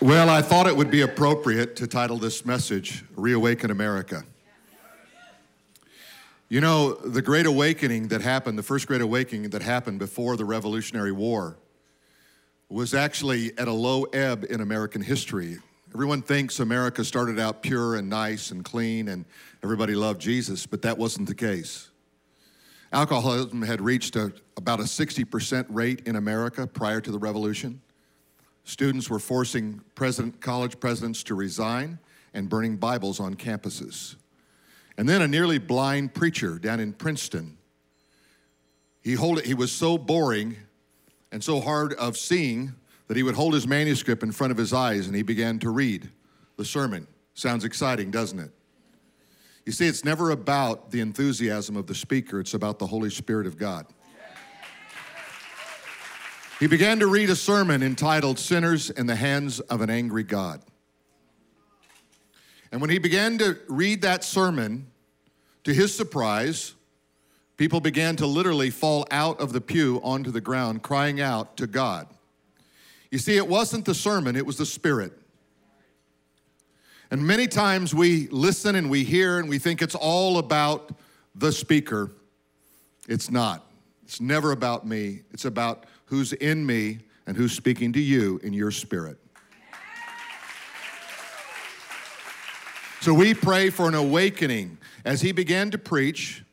Well, I thought it would be appropriate to title this message Reawaken America. You know, the Great Awakening that happened, the first Great Awakening that happened before the Revolutionary War, was actually at a low ebb in American history. Everyone thinks America started out pure and nice and clean and everybody loved Jesus, but that wasn't the case. Alcoholism had reached a, about a 60% rate in America prior to the revolution. Students were forcing president, college presidents to resign and burning Bibles on campuses. And then a nearly blind preacher down in Princeton. He, hold, he was so boring and so hard of seeing that he would hold his manuscript in front of his eyes and he began to read the sermon. Sounds exciting, doesn't it? You see, it's never about the enthusiasm of the speaker, it's about the Holy Spirit of God. He began to read a sermon entitled Sinners in the Hands of an Angry God. And when he began to read that sermon, to his surprise, people began to literally fall out of the pew onto the ground, crying out to God. You see, it wasn't the sermon, it was the Spirit. And many times we listen and we hear and we think it's all about the speaker. It's not. It's never about me, it's about who's in me and who's speaking to you in your spirit. So we pray for an awakening. As he began to preach,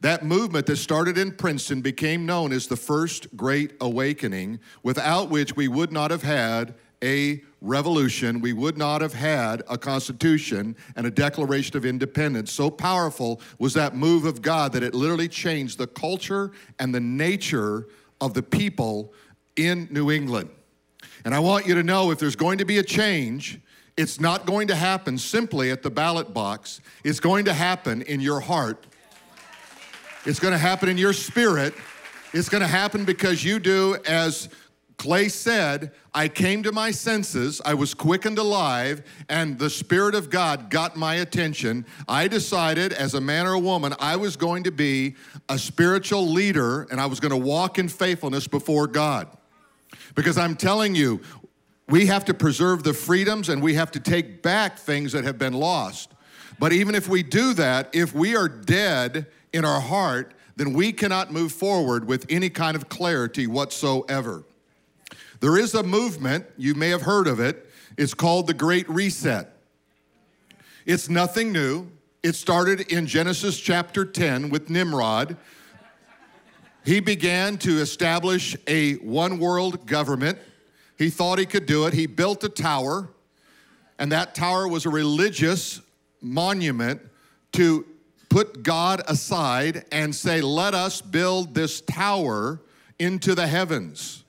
that movement that started in Princeton became known as the First Great Awakening, without which we would not have had a revolution, we would not have had a constitution and a declaration of independence. So powerful was that move of God that it literally changed the culture and the nature of the people in New England. And I want you to know if there's going to be a change, it's not going to happen simply at the ballot box. It's going to happen in your heart. It's going to happen in your spirit. It's going to happen because you do as Clay said, I came to my senses, I was quickened alive, and the Spirit of God got my attention. I decided, as a man or a woman, I was going to be a spiritual leader and I was going to walk in faithfulness before God. Because I'm telling you, we have to preserve the freedoms and we have to take back things that have been lost. But even if we do that, if we are dead in our heart, then we cannot move forward with any kind of clarity whatsoever. There is a movement, you may have heard of it, it's called the Great Reset. It's nothing new. It started in Genesis chapter 10 with Nimrod. He began to establish a one world government. He thought he could do it. He built a tower, and that tower was a religious monument to put God aside and say, Let us build this tower into the heavens.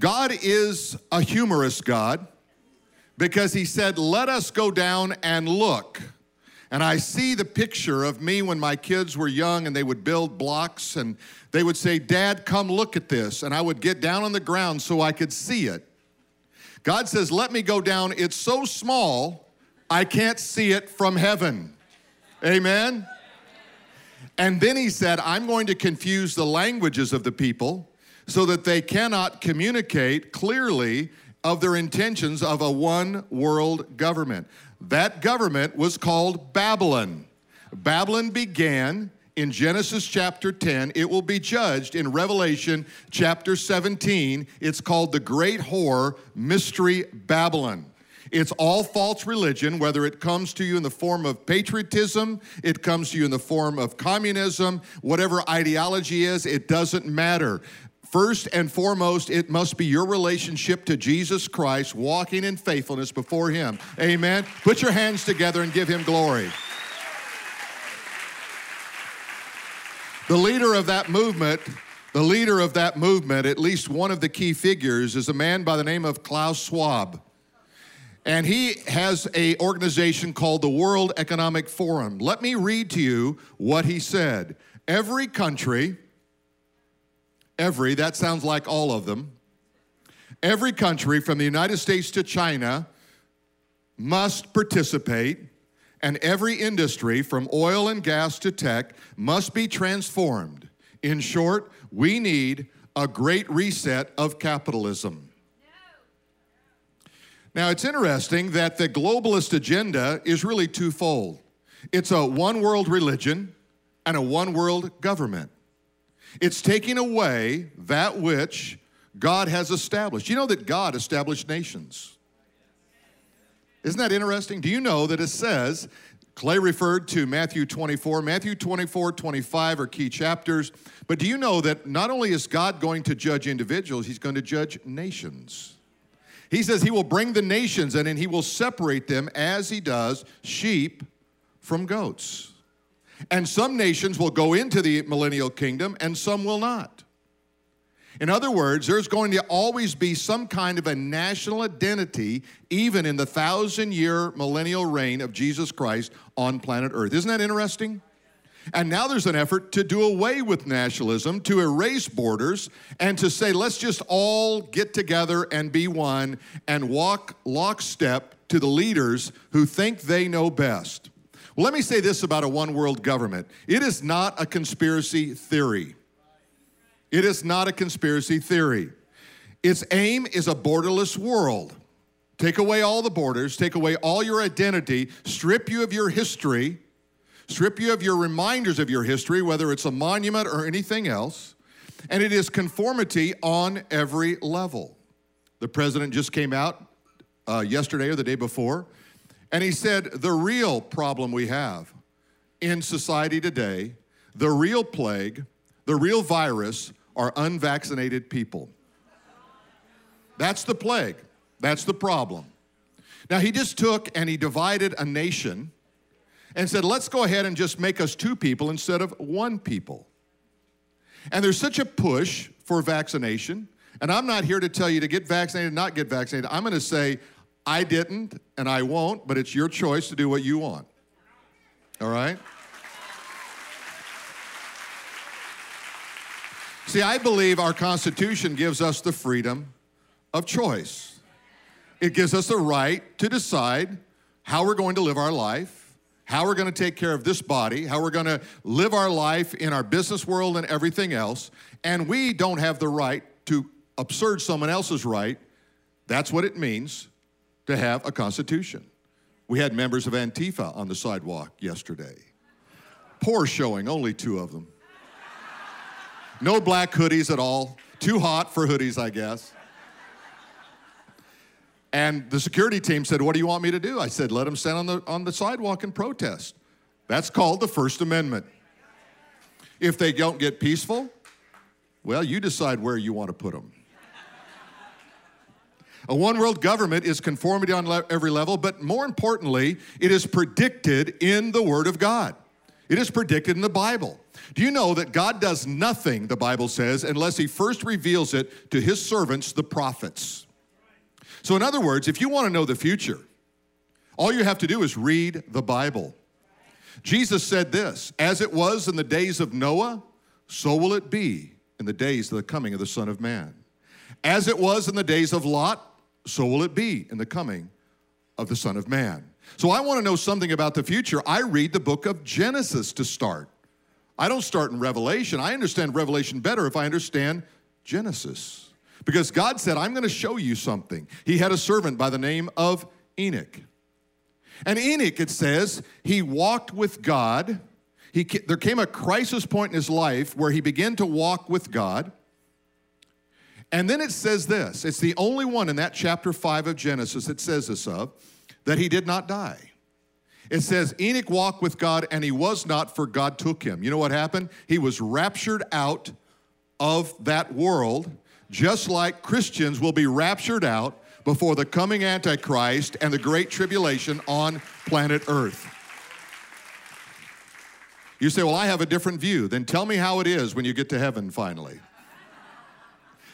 God is a humorous God because he said, Let us go down and look. And I see the picture of me when my kids were young and they would build blocks and they would say, Dad, come look at this. And I would get down on the ground so I could see it. God says, Let me go down. It's so small, I can't see it from heaven. Amen? And then he said, I'm going to confuse the languages of the people so that they cannot communicate clearly of their intentions of a one world government. That government was called Babylon. Babylon began in Genesis chapter 10. It will be judged in Revelation chapter 17. It's called the Great Whore Mystery Babylon. It's all false religion, whether it comes to you in the form of patriotism, it comes to you in the form of communism, whatever ideology is, it doesn't matter. First and foremost, it must be your relationship to Jesus Christ, walking in faithfulness before Him. Amen. Put your hands together and give Him glory. The leader of that movement, the leader of that movement, at least one of the key figures, is a man by the name of Klaus Schwab. And he has a organization called the World Economic Forum. Let me read to you what he said. Every country, every, that sounds like all of them, every country from the United States to China must participate, and every industry from oil and gas to tech must be transformed. In short, we need a great reset of capitalism. Now, it's interesting that the globalist agenda is really twofold it's a one world religion and a one world government. It's taking away that which God has established. You know that God established nations. Isn't that interesting? Do you know that it says, Clay referred to Matthew 24, Matthew 24, 25 are key chapters. But do you know that not only is God going to judge individuals, He's going to judge nations? He says He will bring the nations and then He will separate them as He does sheep from goats. And some nations will go into the millennial kingdom and some will not. In other words, there's going to always be some kind of a national identity, even in the thousand year millennial reign of Jesus Christ on planet Earth. Isn't that interesting? And now there's an effort to do away with nationalism, to erase borders, and to say, let's just all get together and be one and walk lockstep to the leaders who think they know best. Let me say this about a one world government it is not a conspiracy theory. It is not a conspiracy theory. Its aim is a borderless world. Take away all the borders, take away all your identity, strip you of your history, strip you of your reminders of your history, whether it's a monument or anything else, and it is conformity on every level. The president just came out uh, yesterday or the day before, and he said the real problem we have in society today, the real plague, the real virus are unvaccinated people. That's the plague. That's the problem. Now, he just took and he divided a nation and said, let's go ahead and just make us two people instead of one people. And there's such a push for vaccination. And I'm not here to tell you to get vaccinated, not get vaccinated. I'm going to say, I didn't and I won't, but it's your choice to do what you want. All right? See, I believe our Constitution gives us the freedom of choice. It gives us the right to decide how we're going to live our life, how we're going to take care of this body, how we're going to live our life in our business world and everything else. And we don't have the right to absurd someone else's right. That's what it means to have a Constitution. We had members of Antifa on the sidewalk yesterday. Poor showing, only two of them. No black hoodies at all. Too hot for hoodies, I guess. And the security team said, What do you want me to do? I said, Let them stand on the, on the sidewalk and protest. That's called the First Amendment. If they don't get peaceful, well, you decide where you want to put them. A one world government is conformity on le- every level, but more importantly, it is predicted in the Word of God. It is predicted in the Bible. Do you know that God does nothing, the Bible says, unless He first reveals it to His servants, the prophets? So, in other words, if you want to know the future, all you have to do is read the Bible. Jesus said this As it was in the days of Noah, so will it be in the days of the coming of the Son of Man. As it was in the days of Lot, so will it be in the coming of the Son of Man. So I want to know something about the future. I read the book of Genesis to start. I don't start in Revelation. I understand Revelation better if I understand Genesis. Because God said, I'm going to show you something. He had a servant by the name of Enoch. And Enoch, it says, he walked with God. He, there came a crisis point in his life where he began to walk with God. And then it says this it's the only one in that chapter 5 of Genesis that says this of, that he did not die. It says, Enoch walked with God and he was not, for God took him. You know what happened? He was raptured out of that world, just like Christians will be raptured out before the coming Antichrist and the Great Tribulation on planet Earth. You say, Well, I have a different view. Then tell me how it is when you get to heaven finally.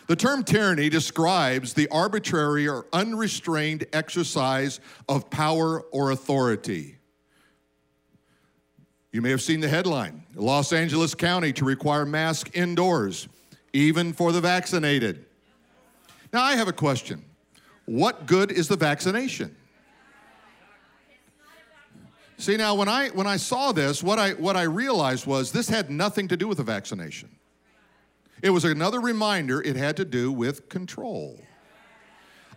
The term tyranny describes the arbitrary or unrestrained exercise of power or authority. You may have seen the headline Los Angeles County to require masks indoors, even for the vaccinated. Now, I have a question What good is the vaccination? See, now, when I, when I saw this, what I, what I realized was this had nothing to do with the vaccination. It was another reminder it had to do with control.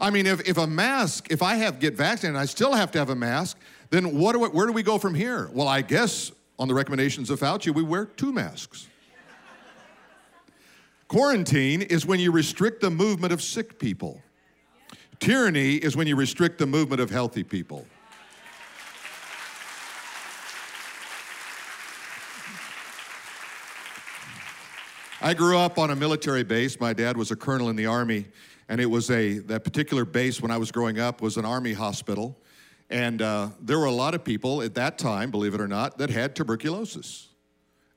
I mean, if, if a mask, if I have get vaccinated and I still have to have a mask, then what do we, where do we go from here? Well, I guess on the recommendations of Fauci, we wear two masks. Quarantine is when you restrict the movement of sick people. Tyranny is when you restrict the movement of healthy people. I grew up on a military base. My dad was a colonel in the army, and it was a that particular base when I was growing up was an army hospital, and uh, there were a lot of people at that time, believe it or not, that had tuberculosis,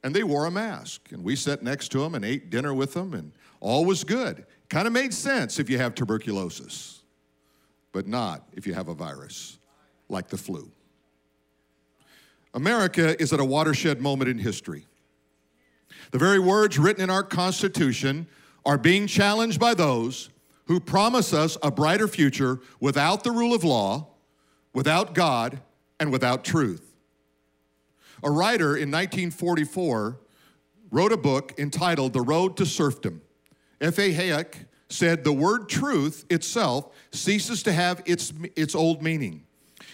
and they wore a mask, and we sat next to them and ate dinner with them, and all was good. Kind of made sense if you have tuberculosis, but not if you have a virus like the flu. America is at a watershed moment in history. The very words written in our Constitution are being challenged by those who promise us a brighter future without the rule of law, without God, and without truth. A writer in 1944 wrote a book entitled The Road to Serfdom. F.A. Hayek said the word truth itself ceases to have its, its old meaning.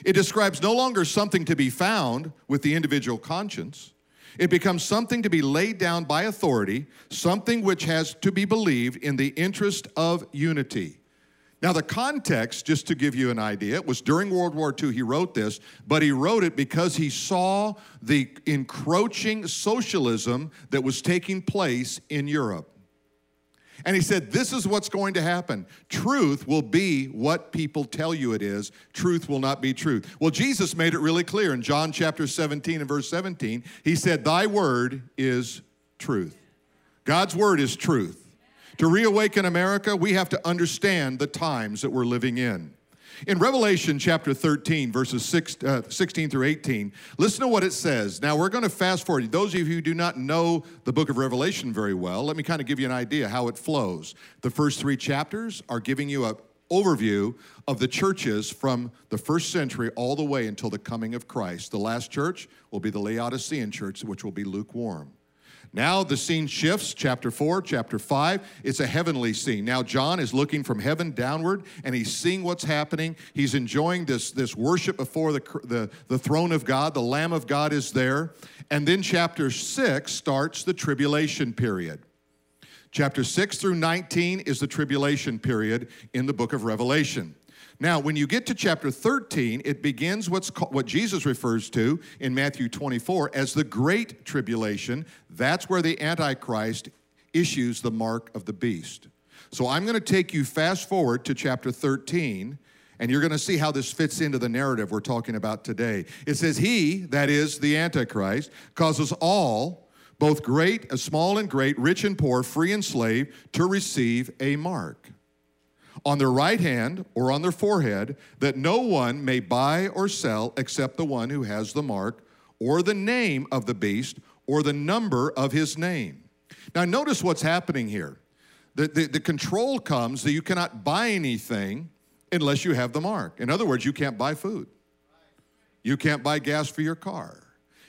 It describes no longer something to be found with the individual conscience it becomes something to be laid down by authority, something which has to be believed in the interest of unity. Now, the context, just to give you an idea, was during World War II he wrote this, but he wrote it because he saw the encroaching socialism that was taking place in Europe. And he said, This is what's going to happen. Truth will be what people tell you it is. Truth will not be truth. Well, Jesus made it really clear in John chapter 17 and verse 17. He said, Thy word is truth. God's word is truth. To reawaken America, we have to understand the times that we're living in. In Revelation chapter 13, verses six, uh, 16 through 18, listen to what it says. Now, we're going to fast forward. Those of you who do not know the book of Revelation very well, let me kind of give you an idea how it flows. The first three chapters are giving you an overview of the churches from the first century all the way until the coming of Christ. The last church will be the Laodicean church, which will be lukewarm. Now the scene shifts, chapter 4, chapter 5. It's a heavenly scene. Now John is looking from heaven downward and he's seeing what's happening. He's enjoying this, this worship before the, the, the throne of God. The Lamb of God is there. And then chapter 6 starts the tribulation period. Chapter 6 through 19 is the tribulation period in the book of Revelation. Now, when you get to chapter 13, it begins what's called, what Jesus refers to in Matthew 24 as the Great Tribulation. That's where the Antichrist issues the mark of the beast. So I'm going to take you fast forward to chapter 13, and you're going to see how this fits into the narrative we're talking about today. It says, He, that is the Antichrist, causes all, both great, small and great, rich and poor, free and slave, to receive a mark on their right hand or on their forehead, that no one may buy or sell except the one who has the mark or the name of the beast or the number of his name. Now, notice what's happening here. The, the, the, control comes that you cannot buy anything unless you have the mark. In other words, you can't buy food, you can't buy gas for your car.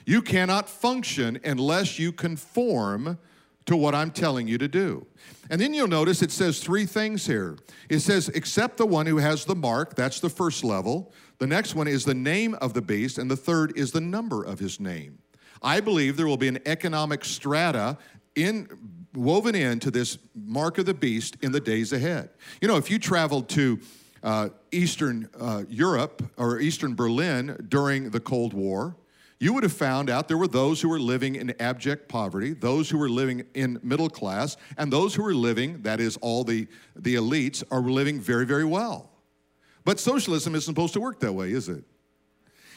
You cannot function unless you conform to what I'm telling you to do. And then you'll notice it says three things here. It says, except the one who has the mark, that's the first level. The next one is the name of the beast, and the third is the number of his name. I believe there will be an economic strata in woven into this mark of the beast in the days ahead. You know, if you traveled to uh, Eastern uh, Europe or Eastern Berlin during the Cold War, you would have found out there were those who were living in abject poverty, those who were living in middle class, and those who were living, that is, all the, the elites, are living very, very well. But socialism isn't supposed to work that way, is it?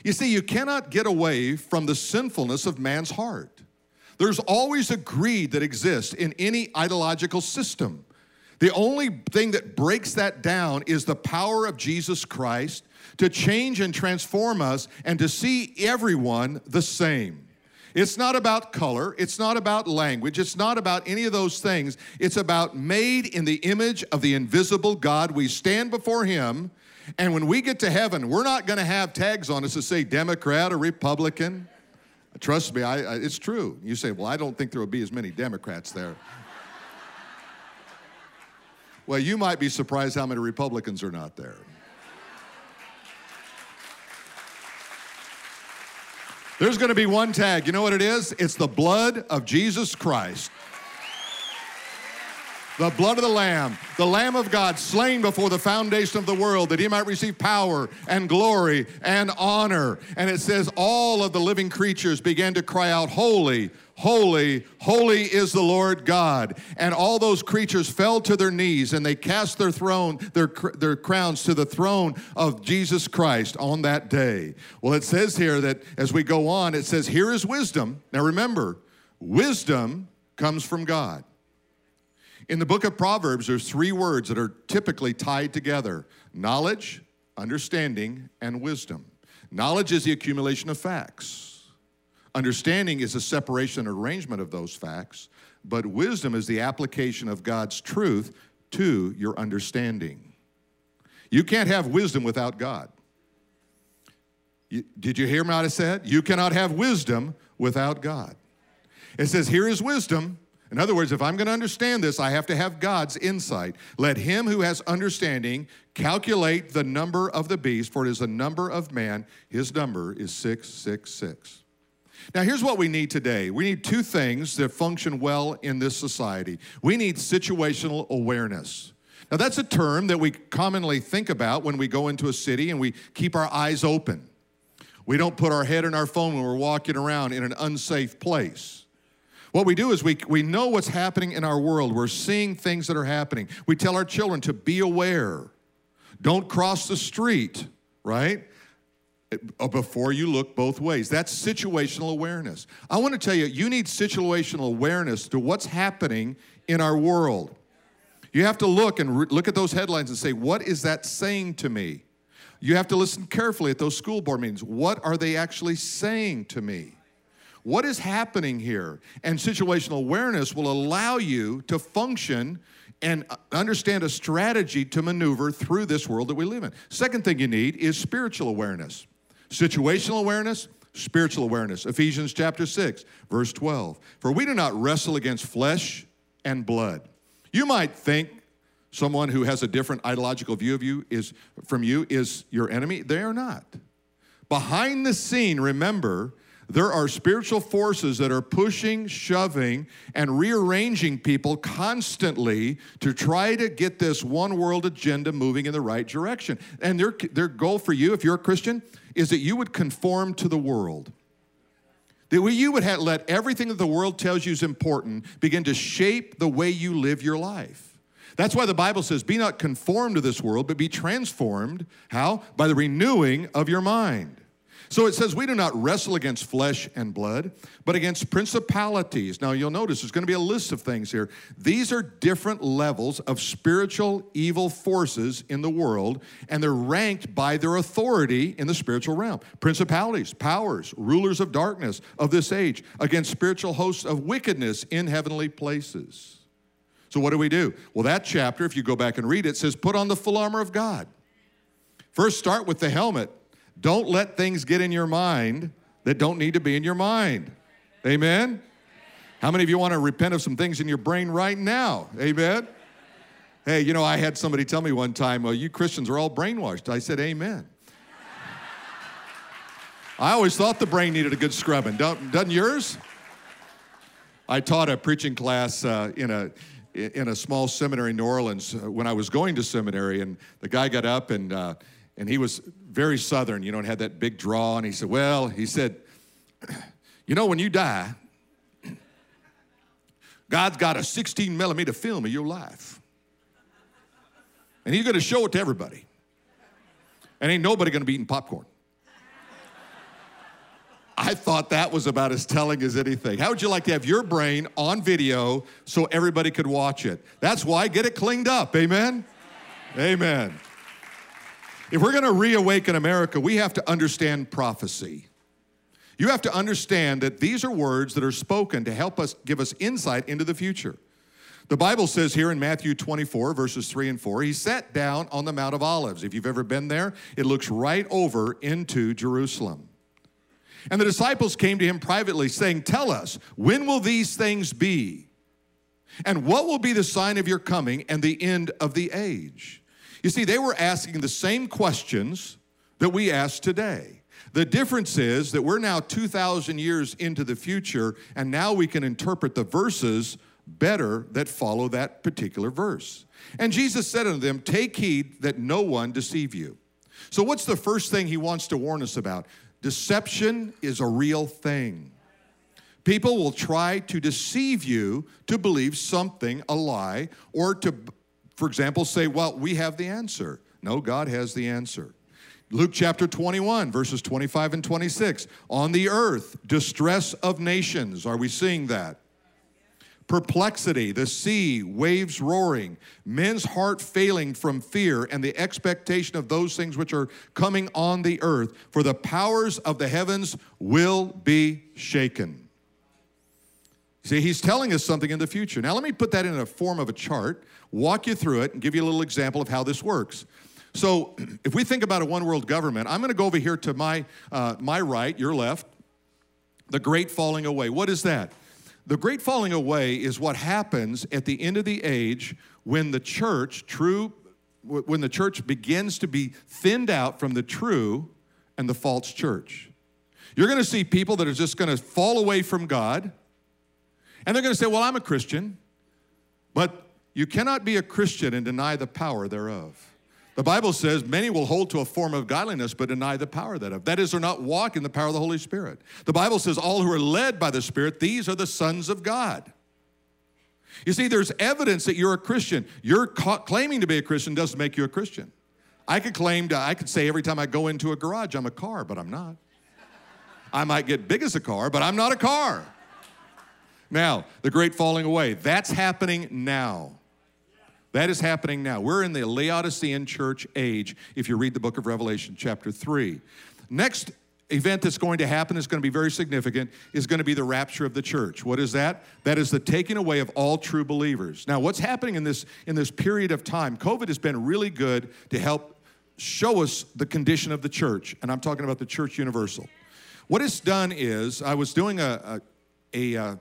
You see, you cannot get away from the sinfulness of man's heart. There's always a greed that exists in any ideological system. The only thing that breaks that down is the power of Jesus Christ to change and transform us and to see everyone the same. It's not about color. It's not about language. It's not about any of those things. It's about made in the image of the invisible God. We stand before Him, and when we get to heaven, we're not going to have tags on us that say Democrat or Republican. Trust me, I, I, it's true. You say, well, I don't think there will be as many Democrats there. Well, you might be surprised how many Republicans are not there. There's going to be one tag. You know what it is? It's the blood of Jesus Christ. The blood of the Lamb, the Lamb of God, slain before the foundation of the world, that he might receive power and glory and honor. And it says, all of the living creatures began to cry out, Holy, Holy, holy is the Lord God. And all those creatures fell to their knees and they cast their throne, their, their crowns to the throne of Jesus Christ on that day. Well, it says here that as we go on, it says, Here is wisdom. Now remember, wisdom comes from God. In the book of Proverbs, there's three words that are typically tied together knowledge, understanding, and wisdom. Knowledge is the accumulation of facts. Understanding is the separation and arrangement of those facts, but wisdom is the application of God's truth to your understanding. You can't have wisdom without God. You, did you hear what I said? You cannot have wisdom without God. It says, Here is wisdom. In other words, if I'm going to understand this, I have to have God's insight. Let him who has understanding calculate the number of the beast, for it is the number of man. His number is 666. Now, here's what we need today we need two things that function well in this society. We need situational awareness. Now, that's a term that we commonly think about when we go into a city and we keep our eyes open. We don't put our head in our phone when we're walking around in an unsafe place. What we do is we, we know what's happening in our world. We're seeing things that are happening. We tell our children to be aware. Don't cross the street, right? Uh, before you look both ways. That's situational awareness. I want to tell you, you need situational awareness to what's happening in our world. You have to look and re- look at those headlines and say, what is that saying to me? You have to listen carefully at those school board meetings. What are they actually saying to me? What is happening here? And situational awareness will allow you to function and understand a strategy to maneuver through this world that we live in. Second thing you need is spiritual awareness. Situational awareness, spiritual awareness. Ephesians chapter 6, verse 12. For we do not wrestle against flesh and blood. You might think someone who has a different ideological view of you is from you is your enemy. They are not. Behind the scene, remember, there are spiritual forces that are pushing, shoving, and rearranging people constantly to try to get this one world agenda moving in the right direction. And their, their goal for you, if you're a Christian, is that you would conform to the world. That you would have, let everything that the world tells you is important begin to shape the way you live your life. That's why the Bible says, Be not conformed to this world, but be transformed. How? By the renewing of your mind. So it says, We do not wrestle against flesh and blood, but against principalities. Now you'll notice there's going to be a list of things here. These are different levels of spiritual evil forces in the world, and they're ranked by their authority in the spiritual realm. Principalities, powers, rulers of darkness of this age, against spiritual hosts of wickedness in heavenly places. So what do we do? Well, that chapter, if you go back and read it, says, Put on the full armor of God. First, start with the helmet don't let things get in your mind that don't need to be in your mind. Amen? How many of you want to repent of some things in your brain right now? Amen? Hey, you know, I had somebody tell me one time, well, you Christians are all brainwashed. I said, Amen. I always thought the brain needed a good scrubbing. Don't, doesn't yours? I taught a preaching class uh, in a in a small seminary in New Orleans uh, when I was going to seminary, and the guy got up and uh, and he was very southern, you know, and had that big draw. And he said, Well, he said, You know, when you die, God's got a 16 millimeter film of your life. And he's going to show it to everybody. And ain't nobody going to be eating popcorn. I thought that was about as telling as anything. How would you like to have your brain on video so everybody could watch it? That's why get it cleaned up. Amen? Amen. If we're going to reawaken America, we have to understand prophecy. You have to understand that these are words that are spoken to help us give us insight into the future. The Bible says here in Matthew 24, verses 3 and 4, he sat down on the Mount of Olives. If you've ever been there, it looks right over into Jerusalem. And the disciples came to him privately, saying, Tell us, when will these things be? And what will be the sign of your coming and the end of the age? You see, they were asking the same questions that we ask today. The difference is that we're now 2,000 years into the future, and now we can interpret the verses better that follow that particular verse. And Jesus said unto them, Take heed that no one deceive you. So, what's the first thing he wants to warn us about? Deception is a real thing. People will try to deceive you to believe something, a lie, or to, for example, say, Well, we have the answer. No, God has the answer. Luke chapter 21, verses 25 and 26. On the earth, distress of nations. Are we seeing that? Perplexity, the sea, waves roaring, men's heart failing from fear and the expectation of those things which are coming on the earth, for the powers of the heavens will be shaken. See, he's telling us something in the future. Now, let me put that in a form of a chart, walk you through it, and give you a little example of how this works. So, if we think about a one world government, I'm going to go over here to my, uh, my right, your left, the great falling away. What is that? The great falling away is what happens at the end of the age when the church, true, when the church begins to be thinned out from the true and the false church. You're going to see people that are just going to fall away from God, and they're going to say, Well, I'm a Christian, but you cannot be a Christian and deny the power thereof. The Bible says many will hold to a form of godliness but deny the power thereof. That is, they're not walking the power of the Holy Spirit. The Bible says all who are led by the Spirit, these are the sons of God. You see, there's evidence that you're a Christian. You're ca- claiming to be a Christian doesn't make you a Christian. I could claim to, I could say every time I go into a garage, I'm a car, but I'm not. I might get big as a car, but I'm not a car. Now, the great falling away, that's happening now. That is happening now. We're in the Laodicean church age, if you read the book of Revelation, chapter 3. Next event that's going to happen is going to be very significant is going to be the rapture of the church what is that that is the taking away of all true believers now what's happening in this in this period of time covid has been really good to help show us the condition of the church and i'm talking about the church universal what it's done is i was doing a, a, a uh,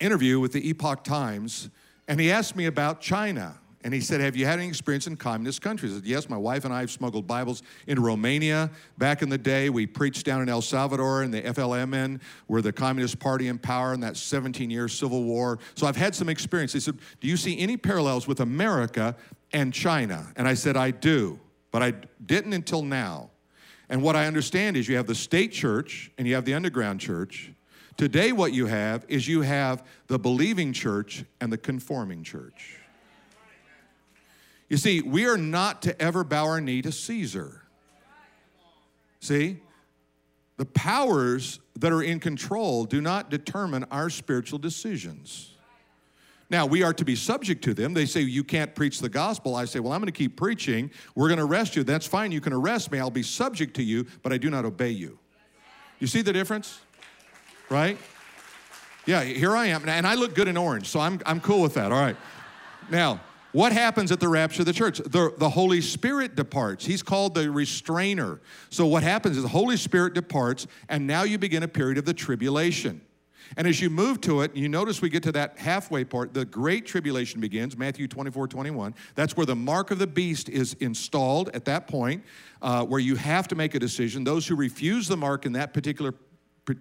interview with the epoch times and he asked me about china and he said, Have you had any experience in communist countries? I said, Yes, my wife and I have smuggled Bibles into Romania. Back in the day, we preached down in El Salvador, and the FLMN were the Communist Party in power in that 17 year civil war. So I've had some experience. He said, Do you see any parallels with America and China? And I said, I do, but I didn't until now. And what I understand is you have the state church and you have the underground church. Today, what you have is you have the believing church and the conforming church. You see, we are not to ever bow our knee to Caesar. See? The powers that are in control do not determine our spiritual decisions. Now, we are to be subject to them. They say, You can't preach the gospel. I say, Well, I'm going to keep preaching. We're going to arrest you. That's fine. You can arrest me. I'll be subject to you, but I do not obey you. You see the difference? Right? Yeah, here I am. And I look good in orange, so I'm, I'm cool with that. All right. Now, what happens at the rapture of the church? The, the Holy Spirit departs. He's called the restrainer. So, what happens is the Holy Spirit departs, and now you begin a period of the tribulation. And as you move to it, you notice we get to that halfway part. The great tribulation begins, Matthew 24, 21. That's where the mark of the beast is installed at that point, uh, where you have to make a decision. Those who refuse the mark in that particular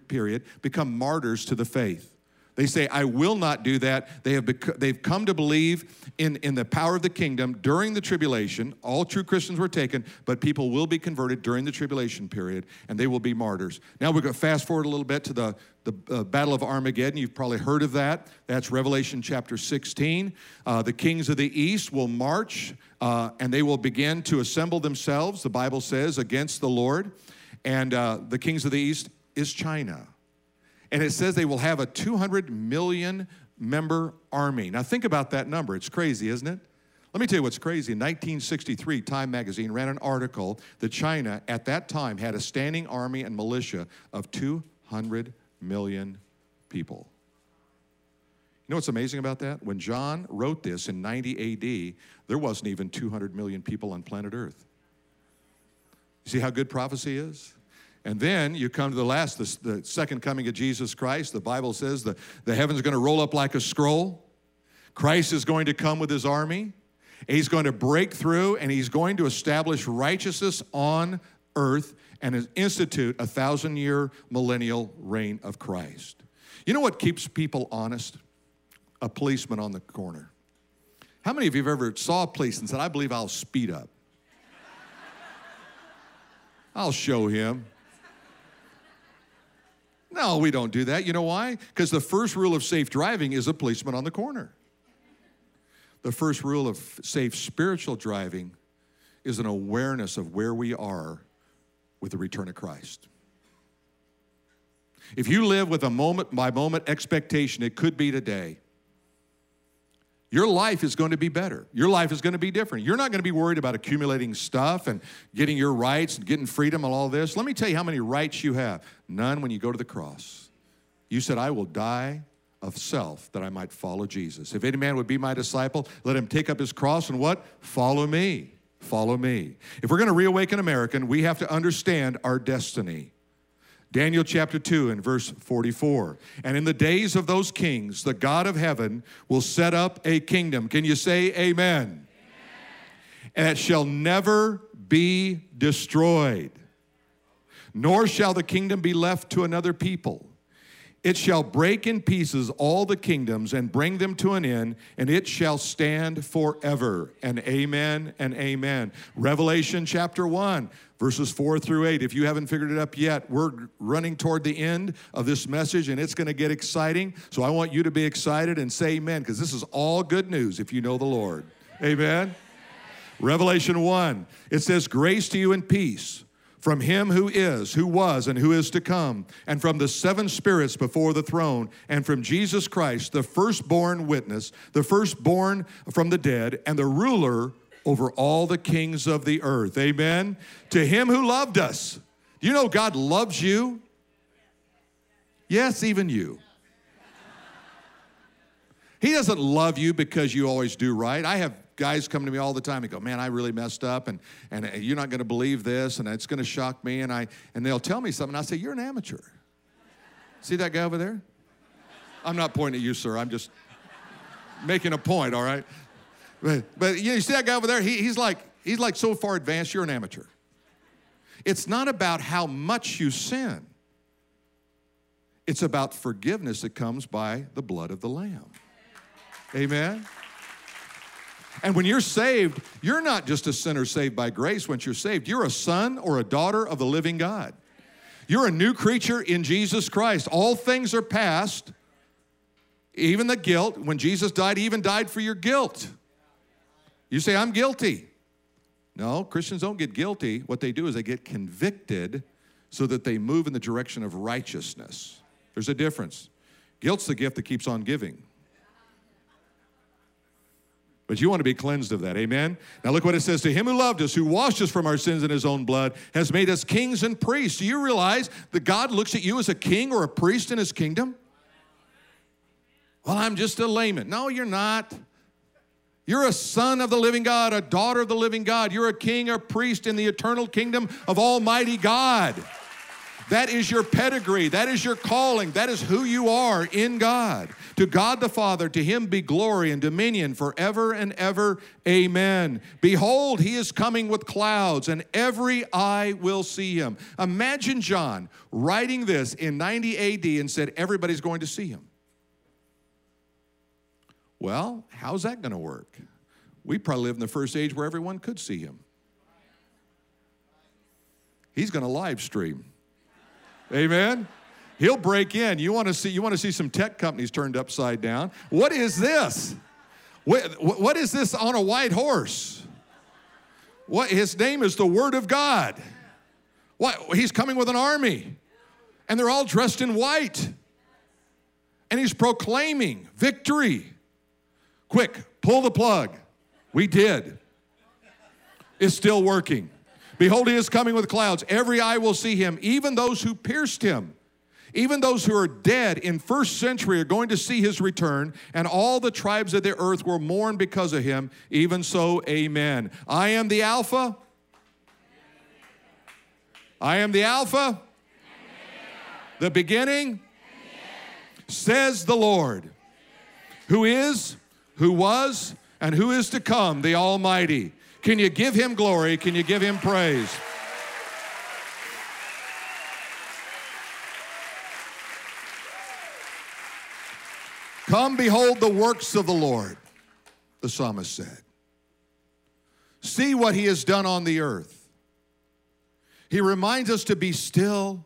period become martyrs to the faith. They say, I will not do that. They have bec- they've come to believe in, in the power of the kingdom during the tribulation. All true Christians were taken, but people will be converted during the tribulation period, and they will be martyrs. Now we're going to fast forward a little bit to the, the uh, Battle of Armageddon. You've probably heard of that. That's Revelation chapter 16. Uh, the kings of the east will march, uh, and they will begin to assemble themselves, the Bible says, against the Lord. And uh, the kings of the east is China. And it says they will have a 200 million member army. Now, think about that number. It's crazy, isn't it? Let me tell you what's crazy. In 1963, Time magazine ran an article that China at that time had a standing army and militia of 200 million people. You know what's amazing about that? When John wrote this in 90 AD, there wasn't even 200 million people on planet Earth. You see how good prophecy is? And then you come to the last, the, the second coming of Jesus Christ. The Bible says the, the heaven's going to roll up like a scroll. Christ is going to come with his army. He's going to break through and he's going to establish righteousness on earth and institute a thousand year millennial reign of Christ. You know what keeps people honest? A policeman on the corner. How many of you have ever saw a police and said, I believe I'll speed up? I'll show him. No, we don't do that. You know why? Because the first rule of safe driving is a policeman on the corner. The first rule of safe spiritual driving is an awareness of where we are with the return of Christ. If you live with a moment by moment expectation, it could be today. Your life is going to be better. Your life is going to be different. You're not going to be worried about accumulating stuff and getting your rights and getting freedom and all this. Let me tell you how many rights you have. None when you go to the cross. You said, I will die of self that I might follow Jesus. If any man would be my disciple, let him take up his cross and what? Follow me. Follow me. If we're going to reawaken American, we have to understand our destiny. Daniel chapter 2 and verse 44. And in the days of those kings, the God of heaven will set up a kingdom. Can you say amen? amen. And it shall never be destroyed, nor shall the kingdom be left to another people. It shall break in pieces all the kingdoms and bring them to an end, and it shall stand forever. And amen and amen. Revelation chapter 1, verses 4 through 8. If you haven't figured it up yet, we're running toward the end of this message, and it's going to get exciting. So I want you to be excited and say amen, because this is all good news if you know the Lord. Amen. Revelation 1, it says, Grace to you and peace from him who is, who was, and who is to come, and from the seven spirits before the throne, and from Jesus Christ, the firstborn witness, the firstborn from the dead, and the ruler over all the kings of the earth. Amen. To him who loved us. Do you know God loves you? Yes, even you. He doesn't love you because you always do right. I have guys come to me all the time and go, "Man, I really messed up, and and uh, you're not going to believe this, and it's going to shock me." And I and they'll tell me something. I say, "You're an amateur." See that guy over there? I'm not pointing at you, sir. I'm just making a point. All right, but but you, know, you see that guy over there? He, he's like he's like so far advanced. You're an amateur. It's not about how much you sin. It's about forgiveness that comes by the blood of the Lamb. Amen. And when you're saved, you're not just a sinner saved by grace once you're saved. You're a son or a daughter of the living God. You're a new creature in Jesus Christ. All things are past, even the guilt. When Jesus died, he even died for your guilt. You say, I'm guilty. No, Christians don't get guilty. What they do is they get convicted so that they move in the direction of righteousness. There's a difference. Guilt's the gift that keeps on giving. But you want to be cleansed of that. Amen. Now look what it says to him who loved us, who washed us from our sins in his own blood, has made us kings and priests. Do you realize that God looks at you as a king or a priest in his kingdom? Well, I'm just a layman. No, you're not. You're a son of the living God, a daughter of the living God. You're a king or priest in the eternal kingdom of Almighty God. That is your pedigree. That is your calling. That is who you are in God. To God the Father, to him be glory and dominion forever and ever. Amen. Behold, he is coming with clouds, and every eye will see him. Imagine John writing this in 90 AD and said, Everybody's going to see him. Well, how's that going to work? We probably live in the first age where everyone could see him. He's going to live stream. Amen. He'll break in. You want to see you want to see some tech companies turned upside down. What is this? What, what is this on a white horse? What his name is the word of God. What he's coming with an army. And they're all dressed in white. And he's proclaiming victory. Quick, pull the plug. We did. It's still working. Behold, he is coming with clouds. Every eye will see him, even those who pierced him. Even those who are dead in first century are going to see his return, and all the tribes of the earth will mourn because of him. Even so, amen. I am the Alpha. I am the Alpha, the beginning, says the Lord, who is, who was and who is to come, the Almighty. Can you give him glory? Can you give him praise? Come behold the works of the Lord, the psalmist said. See what he has done on the earth. He reminds us to be still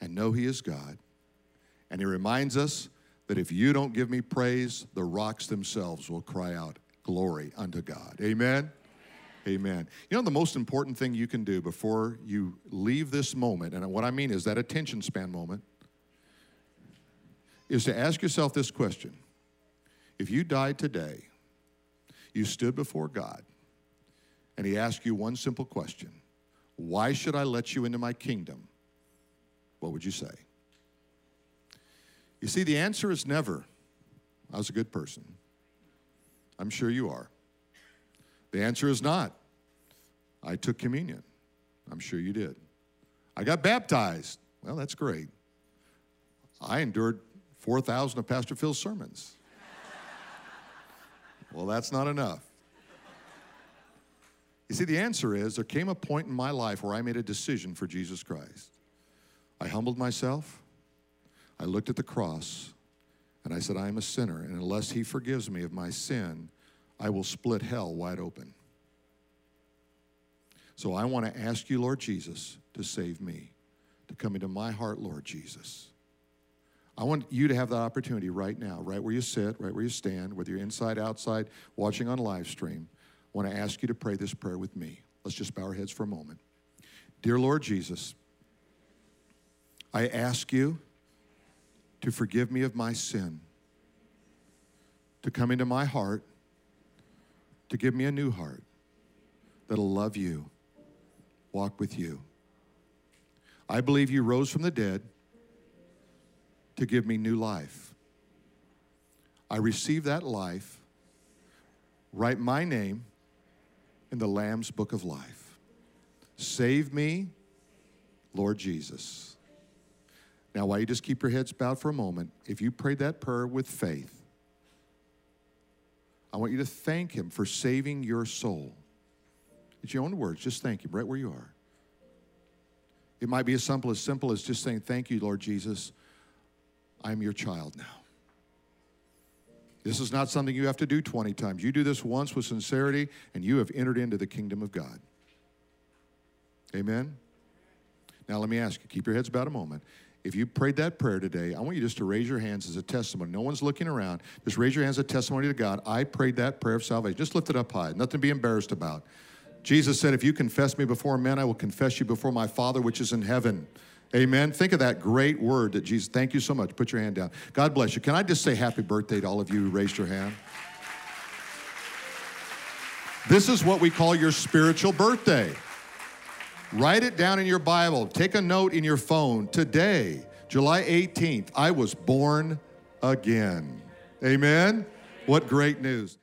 and know he is God. And he reminds us that if you don't give me praise, the rocks themselves will cry out, Glory unto God. Amen. Amen. You know, the most important thing you can do before you leave this moment, and what I mean is that attention span moment, is to ask yourself this question If you died today, you stood before God, and He asked you one simple question Why should I let you into my kingdom? What would you say? You see, the answer is never, I was a good person. I'm sure you are. The answer is not, I took communion. I'm sure you did. I got baptized. Well, that's great. I endured 4,000 of Pastor Phil's sermons. well, that's not enough. You see, the answer is there came a point in my life where I made a decision for Jesus Christ. I humbled myself, I looked at the cross, and I said, I am a sinner, and unless He forgives me of my sin, I will split hell wide open. So I want to ask you, Lord Jesus, to save me, to come into my heart, Lord Jesus. I want you to have that opportunity right now, right where you sit, right where you stand, whether you're inside, outside, watching on live stream. I want to ask you to pray this prayer with me. Let's just bow our heads for a moment. Dear Lord Jesus, I ask you to forgive me of my sin, to come into my heart, to give me a new heart that'll love you, walk with you. I believe you rose from the dead to give me new life. I receive that life, write my name in the Lamb's book of life. Save me, Lord Jesus. Now, while you just keep your heads bowed for a moment, if you prayed that prayer with faith, I want you to thank Him for saving your soul. It's your own words. Just thank Him right where you are. It might be as simple as simple as just saying, Thank you, Lord Jesus. I'm your child now. This is not something you have to do 20 times. You do this once with sincerity, and you have entered into the kingdom of God. Amen? Now, let me ask you keep your heads bowed a moment. If you prayed that prayer today, I want you just to raise your hands as a testimony. No one's looking around. Just raise your hands as a testimony to God. I prayed that prayer of salvation. Just lift it up high. Nothing to be embarrassed about. Jesus said, If you confess me before men, I will confess you before my Father which is in heaven. Amen. Think of that great word that Jesus, thank you so much. Put your hand down. God bless you. Can I just say happy birthday to all of you who raised your hand? This is what we call your spiritual birthday. Write it down in your Bible. Take a note in your phone. Today, July 18th, I was born again. Amen. What great news.